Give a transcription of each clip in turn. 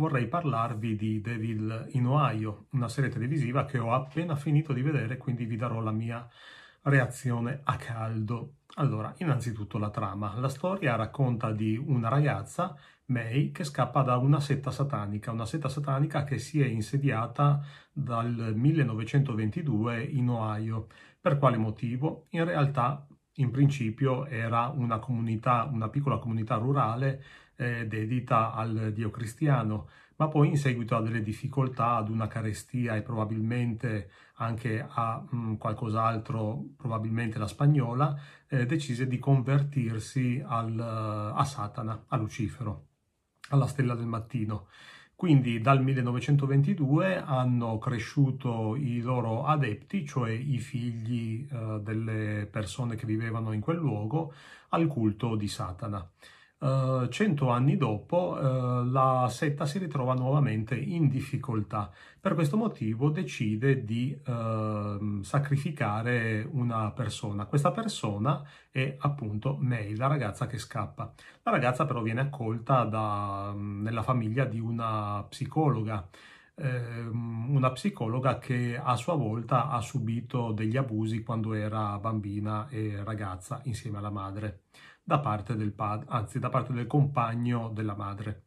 vorrei parlarvi di Devil in Ohio, una serie televisiva che ho appena finito di vedere, quindi vi darò la mia reazione a caldo. Allora, innanzitutto la trama. La storia racconta di una ragazza, May, che scappa da una setta satanica, una setta satanica che si è insediata dal 1922 in Ohio. Per quale motivo? In realtà, in principio, era una comunità, una piccola comunità rurale eh, dedita al Dio cristiano, ma poi in seguito a delle difficoltà, ad una carestia e probabilmente anche a mh, mm, qualcos'altro, probabilmente la spagnola, eh, decise di convertirsi al, a Satana, a Lucifero, alla stella del mattino. Quindi dal 1922 hanno cresciuto i loro adepti, cioè i figli eh, delle persone che vivevano in quel luogo, al culto di Satana. Uh, cento anni dopo uh, la setta si ritrova nuovamente in difficoltà. Per questo motivo decide di uh, sacrificare una persona. Questa persona è appunto May, la ragazza che scappa. La ragazza però viene accolta da, nella famiglia di una psicologa ehm, una psicologa che a sua volta ha subito degli abusi quando era bambina e ragazza insieme alla madre da parte del padre, anzi da parte del compagno della madre.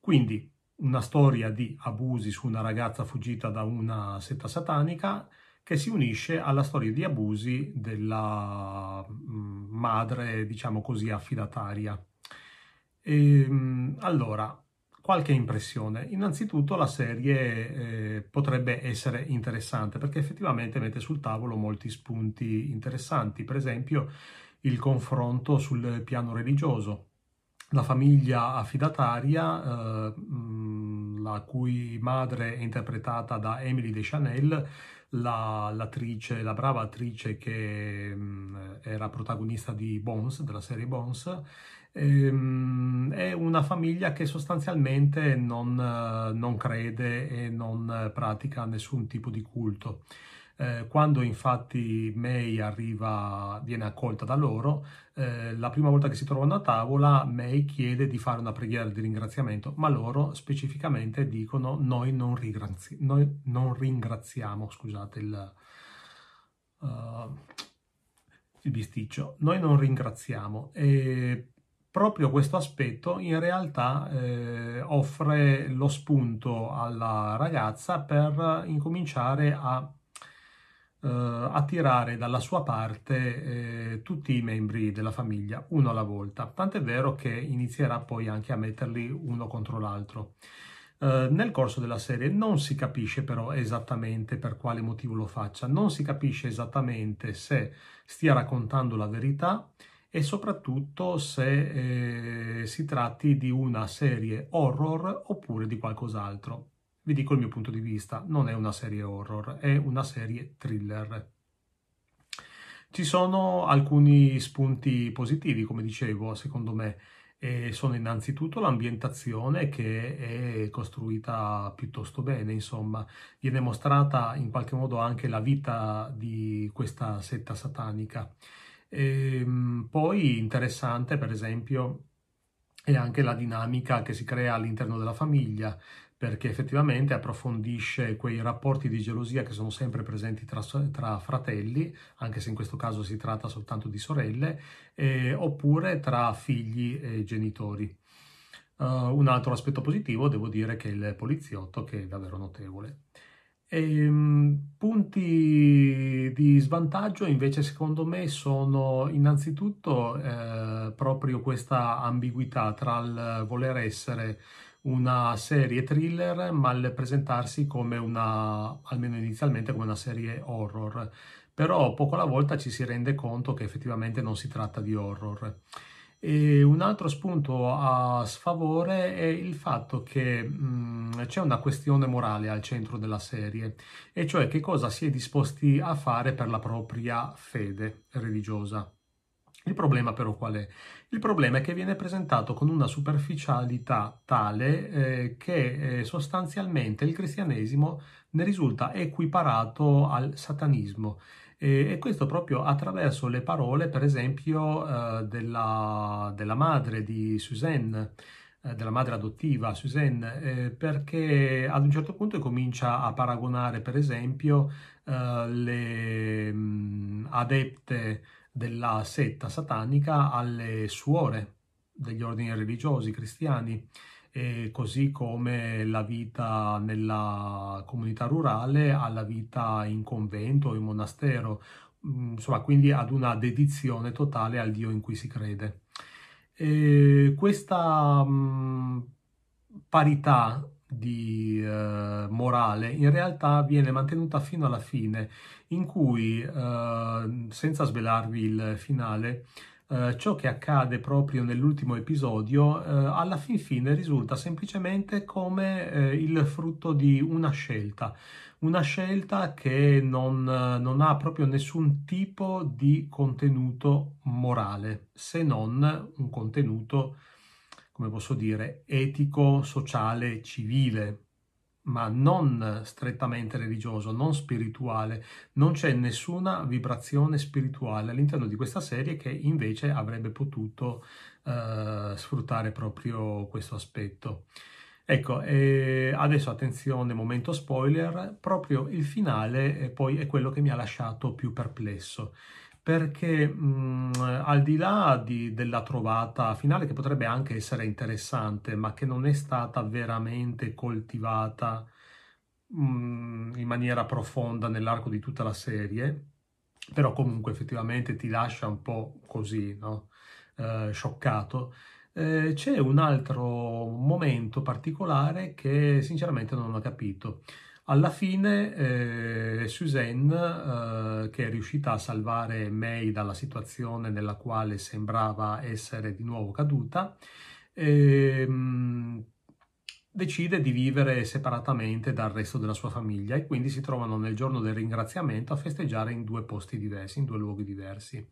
Quindi una storia di abusi su una ragazza fuggita da una setta satanica che si unisce alla storia di abusi della mm, madre, diciamo così, affidataria. E, ehm, allora, qualche impressione. Innanzitutto la serie eh, potrebbe essere interessante perché effettivamente mette sul tavolo molti spunti interessanti. Per esempio, il confronto sul piano religioso. La famiglia affidataria, eh, la cui madre è interpretata da Emily Deschanel, la, l'attrice, la brava attrice che mh, era protagonista di Bones, della serie Bones, ehm, è una famiglia che sostanzialmente non, non crede e non pratica nessun tipo di culto. Eh, quando infatti May arriva, viene accolta da loro, eh, la prima volta che si trovano a tavola, May chiede di fare una preghiera di ringraziamento, ma loro specificamente dicono noi non, ringrazi- noi non ringraziamo, scusate il, uh, il bisticcio, noi non ringraziamo. E proprio questo aspetto in realtà eh, offre lo spunto alla ragazza per incominciare a attirare dalla sua parte eh, tutti i membri della famiglia, uno alla volta. Tant'è vero che inizierà poi anche a metterli uno contro l'altro. Uh, nel corso della serie non si capisce però esattamente per quale motivo lo faccia, non si capisce esattamente se stia raccontando la verità e soprattutto se eh, si tratti di una serie horror oppure di qualcos'altro. Vi dico il mio punto di vista, non è una serie horror, è una serie thriller. Ci sono alcuni spunti positivi, come dicevo, secondo me, e sono innanzitutto l'ambientazione che è costruita piuttosto bene, insomma, viene mostrata in qualche modo anche la vita di questa setta satanica. E, ehm, poi interessante, per esempio, è anche la dinamica che si crea all'interno della famiglia, perché effettivamente approfondisce quei rapporti di gelosia che sono sempre presenti tra, tra fratelli, anche se in questo caso si tratta soltanto di sorelle, eh, oppure tra figli e genitori. Uh, un altro aspetto positivo devo dire che è il poliziotto, che è davvero notevole. E, um, punti di svantaggio invece secondo me sono innanzitutto eh, proprio questa ambiguità tra il voler essere una serie thriller, ma al presentarsi come una, almeno inizialmente, come una serie horror. Però poco alla volta ci si rende conto che effettivamente non si tratta di horror. E un altro spunto a sfavore è il fatto che mh, c'è una questione morale al centro della serie, e cioè che cosa si è disposti a fare per la propria fede religiosa. Il problema però qual è? Il problema è che viene presentato con una superficialità tale eh, che eh, sostanzialmente il cristianesimo ne risulta equiparato al satanismo. E, e questo proprio attraverso le parole, per esempio, eh, della, della, madre di Suzanne, eh, della madre adottiva Suzanne, eh, perché ad un certo punto comincia a paragonare, per esempio, eh, le mh, adepte della setta satanica alle suore degli ordini religiosi cristiani, e così come la vita nella comunità rurale alla vita in convento o in monastero, insomma, quindi ad una dedizione totale al Dio in cui si crede. E questa mh, parità di eh, morale in realtà viene mantenuta fino alla fine, in cui, eh, senza svelarvi il finale, eh, ciò che accade proprio nell'ultimo episodio eh, alla fin fine risulta semplicemente come eh, il frutto di una scelta, una scelta che non, non, ha proprio nessun tipo di contenuto morale, se non un contenuto, come posso dire, etico, sociale, civile, ma non strettamente religioso, non spirituale. Non c'è nessuna vibrazione spirituale all'interno di questa serie che invece avrebbe potuto eh, sfruttare proprio questo aspetto. Ecco, adesso attenzione, momento spoiler, proprio il finale eh, poi è quello che mi ha lasciato più perplesso, perché mh, al di là di, della trovata finale, che potrebbe anche essere interessante, ma che non è stata veramente coltivata mh, in maniera profonda nell'arco di tutta la serie, però comunque effettivamente ti lascia un po' così, no? eh, scioccato eh, c'è un altro momento particolare che sinceramente non ho capito. Alla fine eh, Suzanne, eh, che è riuscita a salvare May dalla situazione nella quale sembrava essere di nuovo caduta, ehm, decide di vivere separatamente dal resto della sua famiglia e quindi si trovano nel giorno del ringraziamento a festeggiare in due posti diversi, in due luoghi diversi.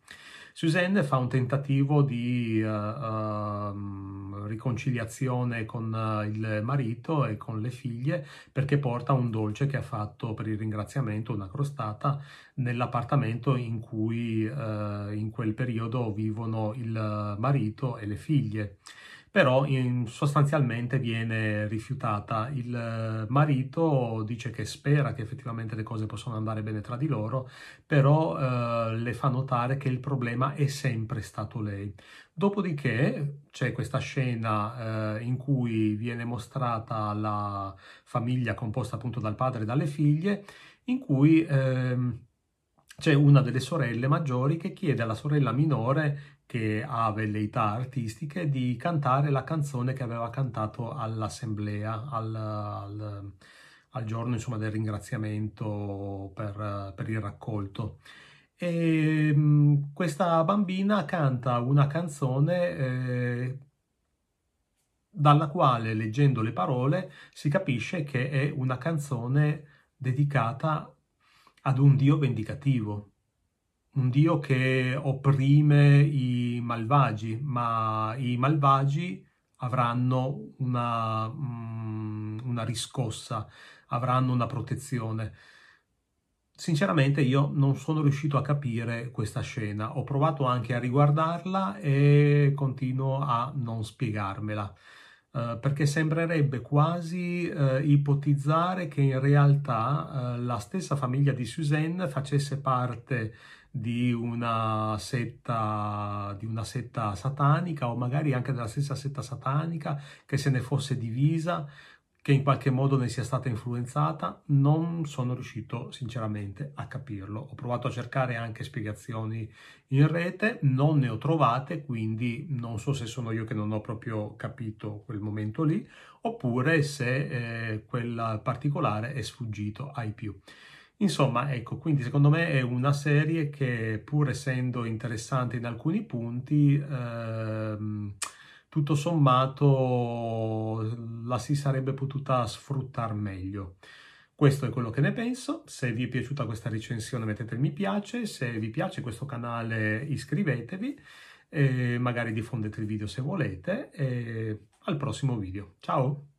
Suzanne fa un tentativo di uh, uh, riconciliazione con uh, il marito e con le figlie perché porta un dolce che ha fatto per il ringraziamento, una crostata, nell'appartamento in cui in quel periodo vivono il marito e le figlie però in, sostanzialmente viene rifiutata. Il eh, marito dice che spera che effettivamente le cose possano andare bene tra di loro, però eh, le fa notare che il problema è sempre stato lei. Dopodiché c'è questa scena eh, in cui viene mostrata la famiglia composta appunto dal padre e dalle figlie, in cui ehm, c'è una delle sorelle maggiori che chiede alla sorella minore che ha velleità artistiche di cantare la canzone che aveva cantato all'assemblea, al, al, al giorno insomma, del ringraziamento per, per il raccolto. E mh, questa bambina canta una canzone eh, dalla quale, leggendo le parole, si capisce che è una canzone dedicata ad un Dio vendicativo un Dio che opprime i malvagi, ma i malvagi avranno una, mm, una riscossa, avranno una protezione. Sinceramente io non sono riuscito a capire questa scena, ho provato anche a riguardarla e continuo a non spiegarmela. Uh, perché sembrerebbe quasi uh, ipotizzare che in realtà uh, la stessa famiglia di Suzanne facesse parte di una setta, di una setta satanica o magari anche della stessa setta satanica che se ne fosse divisa, che in qualche modo ne sia stata influenzata, non sono riuscito sinceramente a capirlo. Ho provato a cercare anche spiegazioni in rete, non ne ho trovate, quindi non so se sono io che non ho proprio capito quel momento lì, oppure se eh, quel particolare è sfuggito ai più. Insomma, ecco, quindi secondo me è una serie che pur essendo interessante in alcuni punti, ehm, tutto sommato la si sarebbe potuta sfruttare meglio. Questo è quello che ne penso, se vi è piaciuta questa recensione mettete il mi piace, se vi piace questo canale iscrivetevi, magari diffondete il video se volete e al prossimo video. Ciao!